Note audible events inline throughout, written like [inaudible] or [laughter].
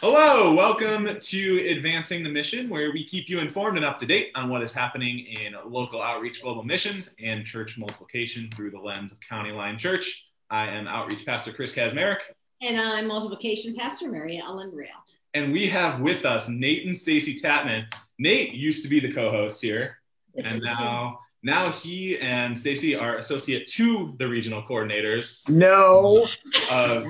Hello, welcome to Advancing the Mission, where we keep you informed and up to date on what is happening in local outreach, global missions, and church multiplication through the lens of County Line Church. I am Outreach Pastor Chris Kazmarek. And I'm Multiplication Pastor Mary Ellen Rail. And we have with us Nate and Stacy Tatman. Nate used to be the co-host here, and now now he and Stacy are associate to the regional coordinators. No,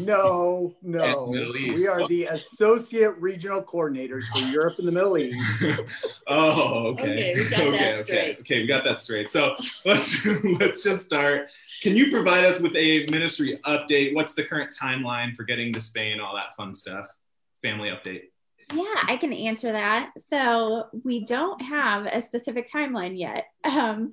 no, no. We are the associate regional coordinators for Europe and the Middle East. [laughs] oh, okay. Okay, we got okay, that okay, straight. okay. We got that straight. So [laughs] let's let's just start. Can you provide us with a ministry update? What's the current timeline for getting to Spain? All that fun stuff. Family update. Yeah, I can answer that. So we don't have a specific timeline yet. [laughs] Um,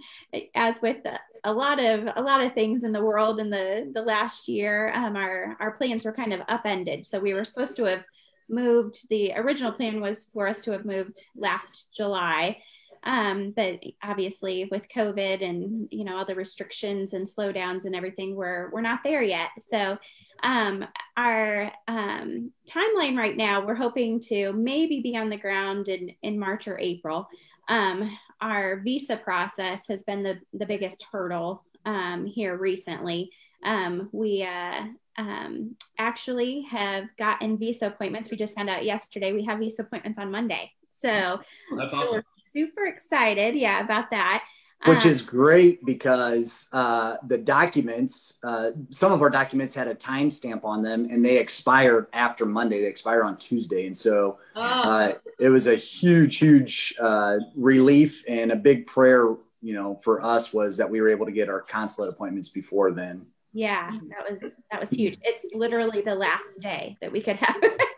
as with a lot of a lot of things in the world in the the last year, um, our our plans were kind of upended. So we were supposed to have moved. The original plan was for us to have moved last July. Um, but obviously with COVID and you know all the restrictions and slowdowns and everything, we're we're not there yet. So um, our um, timeline right now, we're hoping to maybe be on the ground in, in March or April. Um, our visa process has been the, the biggest hurdle um, here recently. Um, we uh, um, actually have gotten visa appointments. We just found out yesterday we have visa appointments on Monday. So, that's awesome. Super excited, yeah, about that which uh-huh. is great because uh, the documents, uh, some of our documents had a timestamp on them and they expired after Monday. They expire on Tuesday. And so oh. uh, it was a huge, huge uh, relief and a big prayer, you know, for us was that we were able to get our consulate appointments before then. Yeah, that was that was huge. It's literally the last day that we could have [laughs]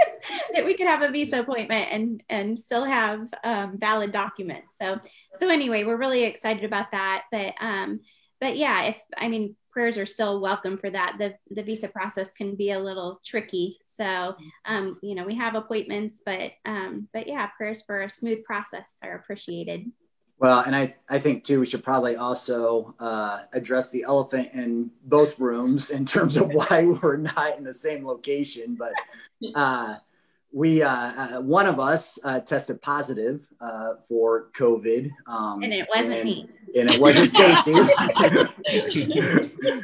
that we could have a visa appointment and and still have um, valid documents. So so anyway, we're really excited about that. But um, but yeah, if I mean prayers are still welcome for that. The the visa process can be a little tricky. So um, you know we have appointments, but um, but yeah, prayers for a smooth process are appreciated. Well, and I, I think too, we should probably also uh, address the elephant in both rooms in terms of why [laughs] we're not in the same location. But uh, we uh, uh, one of us uh, tested positive uh, for COVID, um, and it wasn't and, me, and it wasn't Stacy.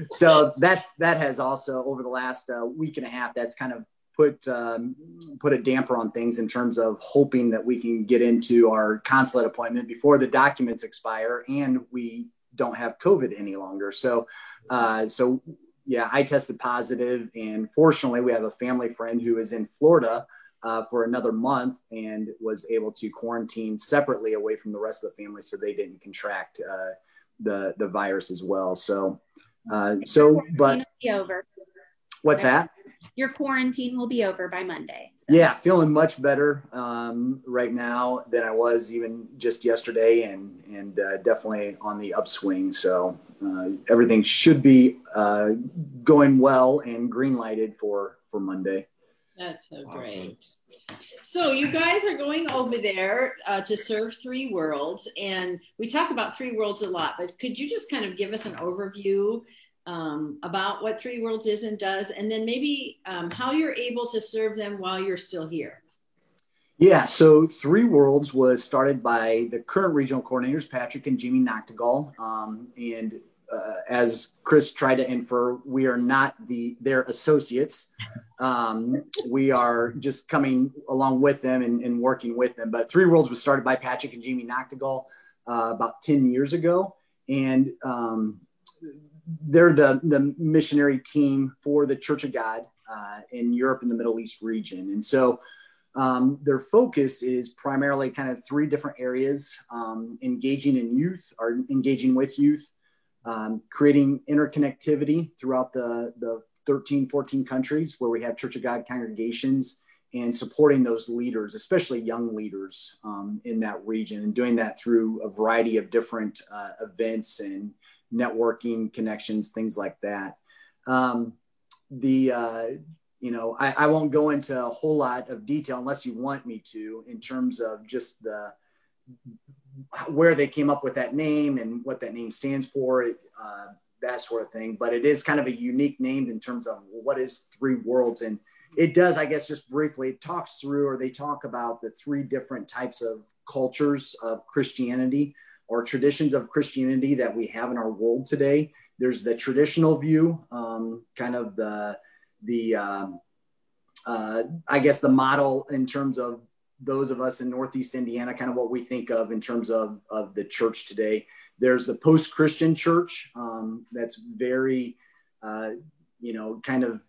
[laughs] so that's that has also over the last uh, week and a half that's kind of put um, put a damper on things in terms of hoping that we can get into our consulate appointment before the documents expire and we don't have COVID any longer. So uh, so yeah, I tested positive, and fortunately, we have a family friend who is in Florida uh, for another month and was able to quarantine separately away from the rest of the family so they didn't contract uh, the the virus as well. So, uh, so but over. What's that? Your quarantine will be over by Monday. So. Yeah, feeling much better um, right now than I was even just yesterday, and and uh, definitely on the upswing. So uh, everything should be uh, going well and green lighted for for Monday. That's so awesome. great. So you guys are going over there uh, to serve Three Worlds, and we talk about Three Worlds a lot. But could you just kind of give us an overview um, about what Three Worlds is and does, and then maybe um, how you're able to serve them while you're still here? Yeah, so Three Worlds was started by the current regional coordinators, Patrick and Jamie Noctegal, um, and uh, as Chris tried to infer, we are not the their associates. Um, we are just coming along with them and, and, working with them. But Three Worlds was started by Patrick and Jamie Noctegal uh, about 10 years ago. And um, they're the, the missionary team for the Church of God uh, in Europe and the Middle East region. And so um, their focus is primarily kind of three different areas um, engaging in youth or engaging with youth um, creating interconnectivity throughout the, the 13, 14 countries where we have Church of God congregations and supporting those leaders, especially young leaders um, in that region, and doing that through a variety of different uh, events and networking connections, things like that. Um, the uh, you know, I, I, won't go into a whole lot of detail unless you want me to, in terms of just the where they came up with that name and what that name stands for, uh, that sort of thing. But it is kind of a unique name in terms of what is Three Worlds, and it does, I guess, just briefly, it talks through or they talk about the three different types of cultures of Christianity or traditions of Christianity that we have in our world today. There's the traditional view, um, kind of the the um, uh, I guess the model in terms of those of us in Northeast Indiana, kind of what we think of in terms of of the church today. There's the post-Christian church um, that's very, uh, you know, kind of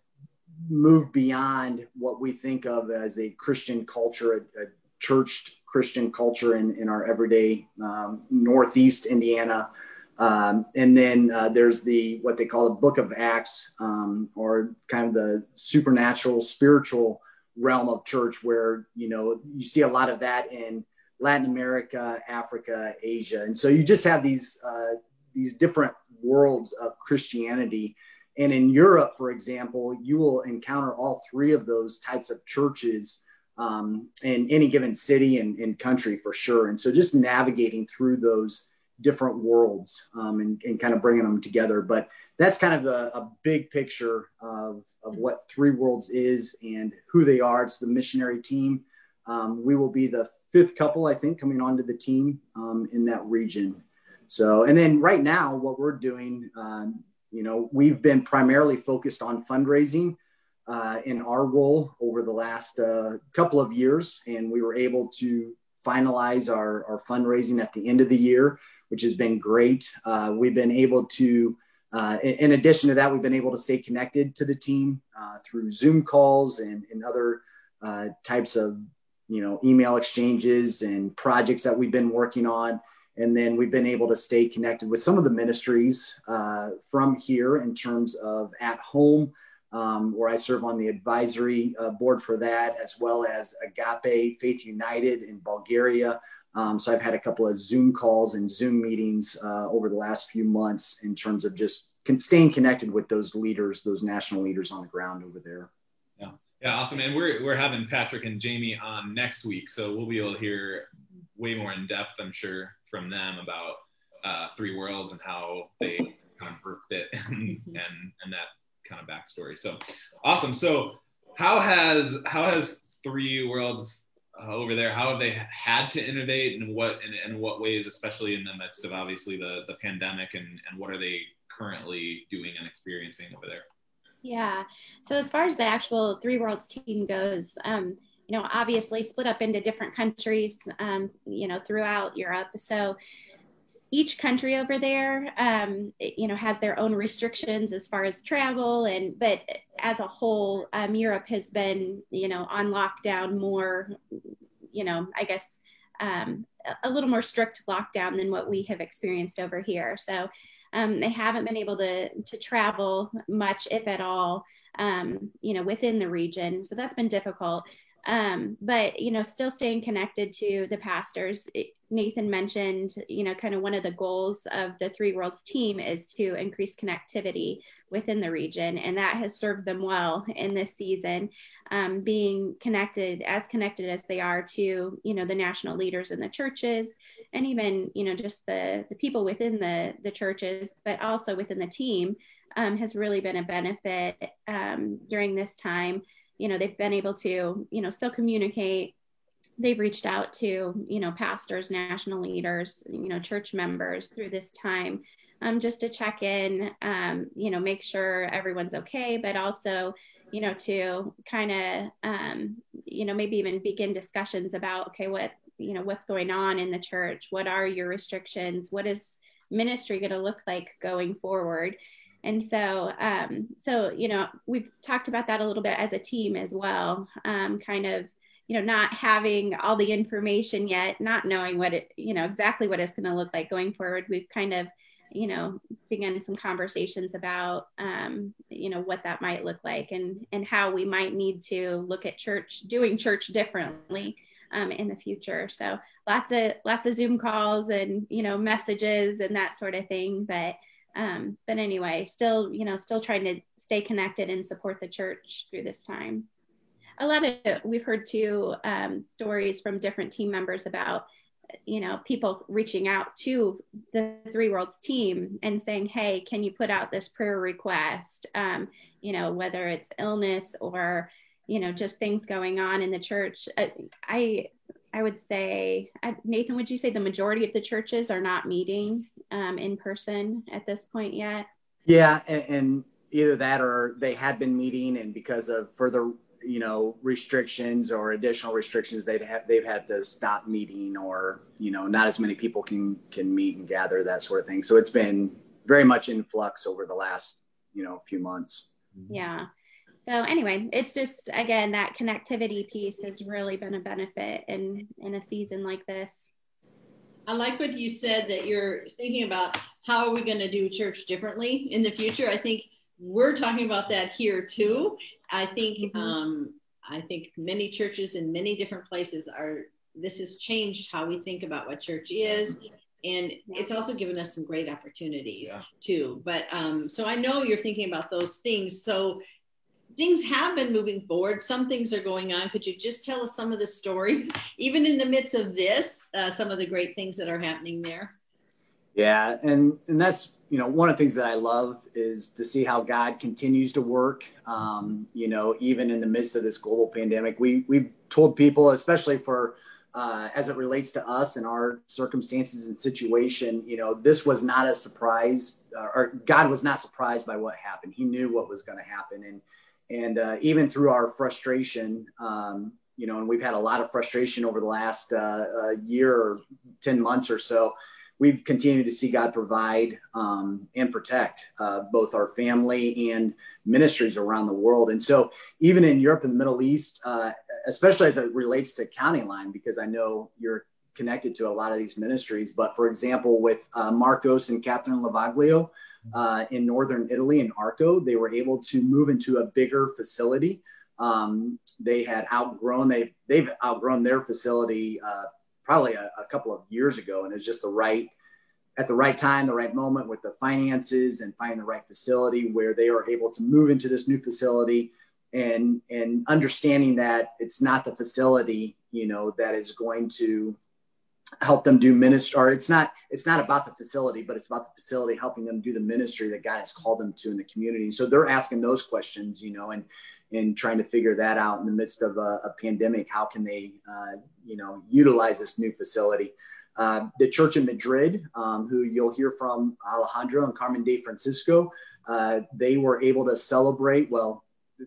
moved beyond what we think of as a Christian culture, a, a churched Christian culture in, in our everyday um, Northeast Indiana. Um, and then uh, there's the what they call the Book of Acts, um, or kind of the supernatural, spiritual realm of church, where you know you see a lot of that in Latin America, Africa, Asia, and so you just have these uh, these different worlds of Christianity and in Europe, for example, you will encounter all three of those types of churches um, in any given city and, and, country for sure. And so just navigating through those different worlds um, and, and, kind of bringing them together. But that's kind of a big picture of, of what Three Worlds is and who they are. It's the missionary team. Um, we will be the fifth couple, I think, coming onto the team um, in that region. So, and then right now, what we're doing, um, you know, we've been primarily focused on fundraising uh, in our role over the last uh, couple of years, and we were able to finalize our, our fundraising at the end of the year, which has been great. Uh, we've been able to, uh, in, addition to that, we've been able to stay connected to the team uh, through Zoom calls and, and other uh, types of, you know, email exchanges and projects that we've been working on. And then we've been able to stay connected with some of the ministries uh, from here in terms of at home, um, where I serve on the advisory uh, board for that, as well as Agape Faith United in Bulgaria. Um, so I've had a couple of Zoom calls and Zoom meetings uh, over the last few months in terms of just con- staying connected with those leaders, those national leaders on the ground over there. Yeah, yeah, awesome. And we're we're having Patrick and Jamie on next week, so we'll be able to hear way more in depth, I'm sure, from them about uh, Three Worlds and how they kind of birthed it [laughs] and, mm-hmm. and and that kind of backstory. So awesome. So how has how has Three Worlds uh, over there? How have they had to innovate, and what and in what ways, especially in the midst of obviously the the pandemic, and and what are they currently doing and experiencing over there? Yeah. So as far as the actual Three Worlds team goes, um, you know, obviously split up into different countries, um, you know, throughout Europe. So each country over there, um, you know, has their own restrictions as far as travel, and but as a whole, um, Europe has been, you know, on lockdown more, you know, I guess um, a little more strict lockdown than what we have experienced over here. So um, they haven't been able to to travel much, if at all, um, you know, within the region. So that's been difficult. Um, but you know, still staying connected to the pastors. Nathan mentioned, you know, kind of one of the goals of the Three Worlds team is to increase connectivity within the region, and that has served them well in this season. Um, being connected, as connected as they are to, you know, the national leaders in the churches, and even, you know, just the the people within the the churches, but also within the team, um, has really been a benefit um, during this time you know they've been able to you know still communicate. They've reached out to you know pastors national leaders you know church members through this time um, just to check in um, you know make sure everyone's okay but also you know to kind of um, you know maybe even begin discussions about okay what you know what's going on in the church? What are your restrictions? What is ministry going to look like going forward and so um, so you know we've talked about that a little bit as a team as well um, kind of you know not having all the information yet not knowing what it you know exactly what it's going to look like going forward. We've kind of you know begun some conversations about um, you know what that might look like and and how we might need to look at church doing church differently um, in the future. So lots of lots of zoom calls and you know messages and that sort of thing but um, but anyway, still, you know, still trying to stay connected and support the church through this time. A lot of we've heard too um, stories from different team members about, you know, people reaching out to the Three Worlds team and saying, "Hey, can you put out this prayer request?" Um, you know, whether it's illness or you know, just things going on in the church. I I would say, Nathan, would you say the majority of the churches are not meeting um, in person at this point yet? Yeah, and, and, either that or they had been meeting, and because of further, you know, restrictions or additional restrictions, they've have they've had to stop meeting, or you know, not as many people can can meet and gather that sort of thing. So it's been very much in flux over the last you know few months. Yeah so anyway it's just again that connectivity piece has really been a benefit in in a season like this. I like what you said that you're thinking about how are we going to do church differently in the future. I think we're talking about that here too. I think mm-hmm. um, i think many churches in many different places are this has changed how we think about what church is. And it's also given us some great opportunities yeah. too. But um, so i know you're thinking about those things. So things have been moving forward. Some things are going on. Could you just tell us some of the stories, [laughs] even in the midst of this, uh, some of the great things that are happening there? Yeah, and and that's you know one of the things that I love is to see how God continues to work. Um, you know, even in the midst of this global pandemic, we we've told people, especially for uh, as it relates to us and our circumstances and situation, you know, this was not a surprise, or God was not surprised by what happened. He knew what was going to happen, and and uh, even through our frustration, um, you know, and we've had a lot of frustration over the last uh, year or 10 months or so, we've continued to see God provide um, and protect uh, both our family and ministries around the world. And so, even in Europe and the Middle East, uh, especially as it relates to County Line, because I know you're connected to a lot of these ministries, but for example, with uh, Marcos and Catherine Lavaglio, uh, in northern Italy in Arco. They were able to move into a bigger facility. Um, they had outgrown they they've outgrown their facility uh, probably a, a, couple of years ago, and it's just the right at the right time, the right moment with the finances and finding the right facility where they are able to move into this new facility and and understanding that it's not the facility you know that is going to help them do ministry or it's not it's not about the facility but it's about the facility helping them do the ministry that god has called them to in the community. So they're asking those questions you know and and trying to figure that out in the midst of a, a pandemic. How can they uh, you know utilize this new facility? Uh, the church in madrid um, who you'll hear from alejandro and carmen de francisco uh, they were able to celebrate well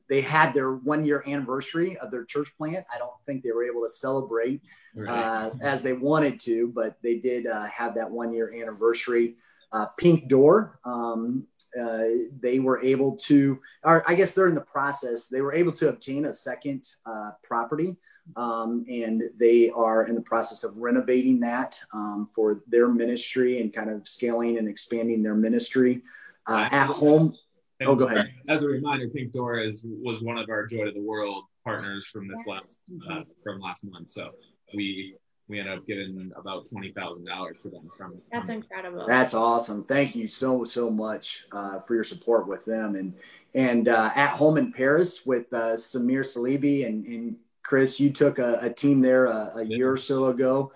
they had their one year anniversary of their church plant. I don't think they were able to celebrate right. uh, as they wanted to, but they did uh, have that one year anniversary. Uh, Pink Door, um, uh, they were able to, or I guess they're in the process, they were able to obtain a second uh, property. Um, and they are in the process of renovating that um, for their ministry and kind of scaling and expanding their ministry. Uh, at home, and oh, go ahead. As a reminder, Pink Door is was one of our Joy to the World partners from this last uh, from last month. So we we ended up giving about twenty thousand dollars to them from. That's incredible. That's awesome. Thank you so so much uh, for your support with them and and uh, at home in Paris with uh, Samir Salibi and, and Chris. You took a, a team there a, a year or so ago.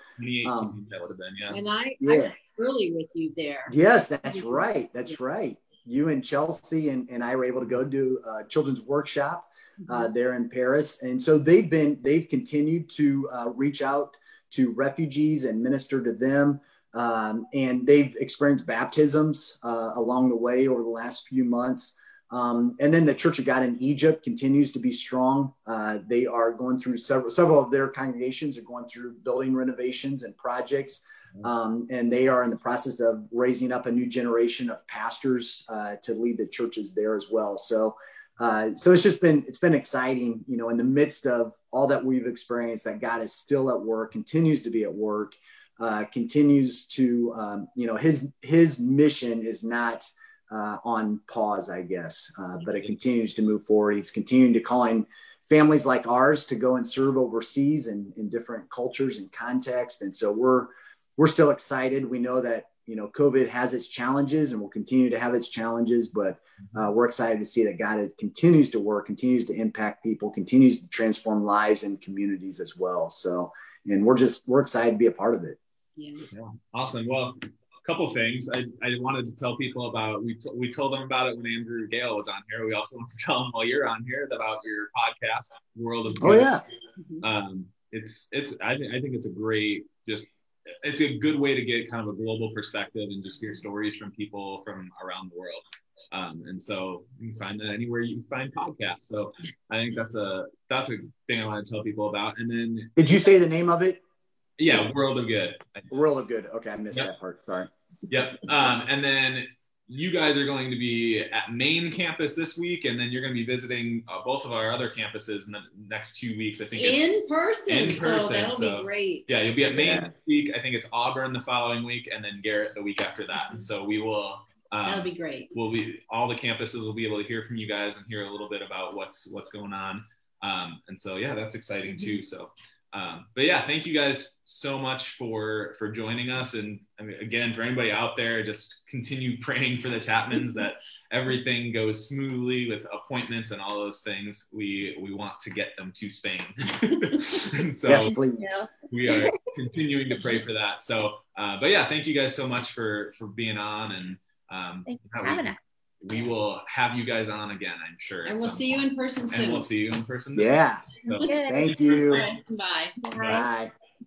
Um, that would have been yeah. And I yeah. I early with you there. Yes, that's right. That's right you and Chelsea and, and I were able to go do a children's workshop uh, mm-hmm. there in Paris. And so they've been, they've continued to uh, reach out to refugees and minister to them. Um, and they've experienced baptisms uh, along the way over the last few months. Um, and then the Church of God in Egypt continues to be strong. Uh, they are going through several, several of their congregations are going through building renovations and projects. Um, and they are in the process of raising up a new generation of pastors uh, to lead the churches there as well. So, uh, so it's just been it's been exciting, you know, in the midst of all that we've experienced, that God is still at work, continues to be at work, uh, continues to, um, you know, his his mission is not uh, on pause, I guess, uh, but it continues to move forward. He's continuing to calling families like ours to go and serve overseas and in different cultures and contexts, and so we're we're still excited. We know that you know COVID has its challenges and will continue to have its challenges, but uh, we're excited to see that God continues to work, continues to impact people, continues to transform lives and communities as well. So, and we're just we're excited to be a part of it. Yeah. yeah. Awesome. Well, couple things I, I wanted to tell people about. We, t- we told them about it when Andrew Gale was on here. We also [laughs] want to tell them while you're on here about your podcast, World of oh, Good. Yeah. Um, it's it's I think I think it's a great just it's a good way to get kind of a global perspective and just hear stories from people from around the world. Um, and so you can find that anywhere you can find podcasts. So I think that's a that's a thing I want to tell people about. And then did you say the name of it? Yeah, World of Good. World of Good. Okay, I missed yep. that part. Sorry. Yep. Um, and then you guys are going to be at main campus this week, and then you're going to be visiting uh, both of our other campuses in the next two weeks. I think in person. In person. So that'll so, be great. Yeah, you'll be at main yeah. this week. I think it's Auburn the following week, and then Garrett the week after that. And so we will. Um, That'll be great. We'll be all the campuses will be able to hear from you guys and hear a little bit about what's what's going on. Um, and so yeah, that's exciting too. Mm-hmm. So um, but yeah, thank you guys so much for for joining us. And I mean, again, for anybody out there, just continue [laughs] praying for the Tatmans [laughs] that everything goes smoothly with appointments and all those things. We we want to get them to Spain, [laughs] and so yes, please. we are continuing to pray for that. So, uh, but yeah, thank you guys so much for for being on and um, Thank you for having us we will have you guys on again, I'm sure. And we'll see you in person soon. And we'll see you in person. yeah. So. Thank you. Bye. Bye. Bye.